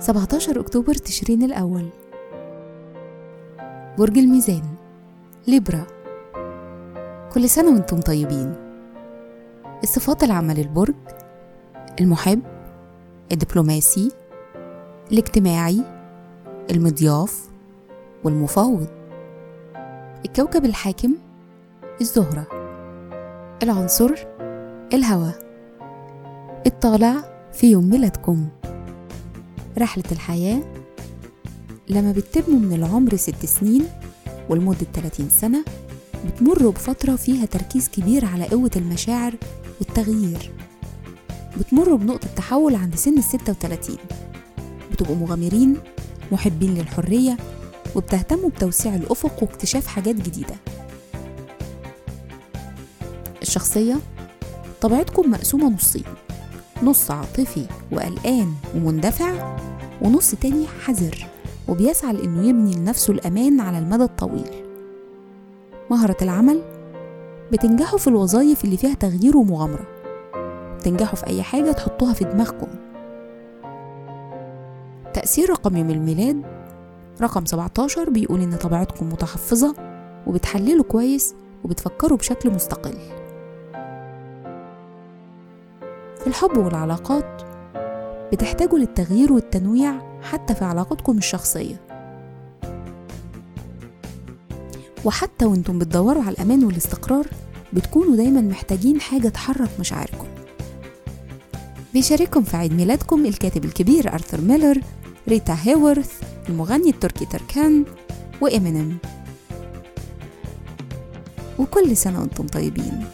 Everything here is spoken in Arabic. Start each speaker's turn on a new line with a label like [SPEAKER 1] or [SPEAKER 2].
[SPEAKER 1] 17 أكتوبر تشرين الأول. برج الميزان ليبرا. كل سنة وأنتم طيبين. الصفات العامة للبرج المحب الدبلوماسي الاجتماعي المضياف والمفاوض. الكوكب الحاكم الزهرة. العنصر الهواء الطالع في يوم ميلادكم. رحلة الحياة لما بتتموا من العمر ست سنين ولمدة 30 سنة بتمروا بفترة فيها تركيز كبير على قوة المشاعر والتغيير. بتمروا بنقطة تحول عند سن الستة وتلاتين. بتبقوا مغامرين محبين للحرية وبتهتموا بتوسيع الأفق واكتشاف حاجات جديدة. الشخصية طبيعتكم مقسومة نصين. نص عاطفي وقلقان ومندفع ونص تاني حذر وبيسعى لإنه يبني لنفسه الأمان على المدى الطويل. مهرة العمل بتنجحوا في الوظائف اللي فيها تغيير ومغامرة. بتنجحوا في أي حاجة تحطوها في دماغكم. تأثير رقم يوم الميلاد رقم 17 بيقول إن طبيعتكم متحفظة وبتحللوا كويس وبتفكروا بشكل مستقل. في الحب والعلاقات بتحتاجوا للتغيير والتنويع حتى في علاقتكم الشخصية. وحتى وأنتم بتدوروا على الأمان والاستقرار بتكونوا دايما محتاجين حاجة تحرك مشاعركم. بيشارككم في عيد ميلادكم الكاتب الكبير أرثر ميلر ريتا هيورث المغني التركي تركان وإمينيم وكل سنة وأنتم طيبين.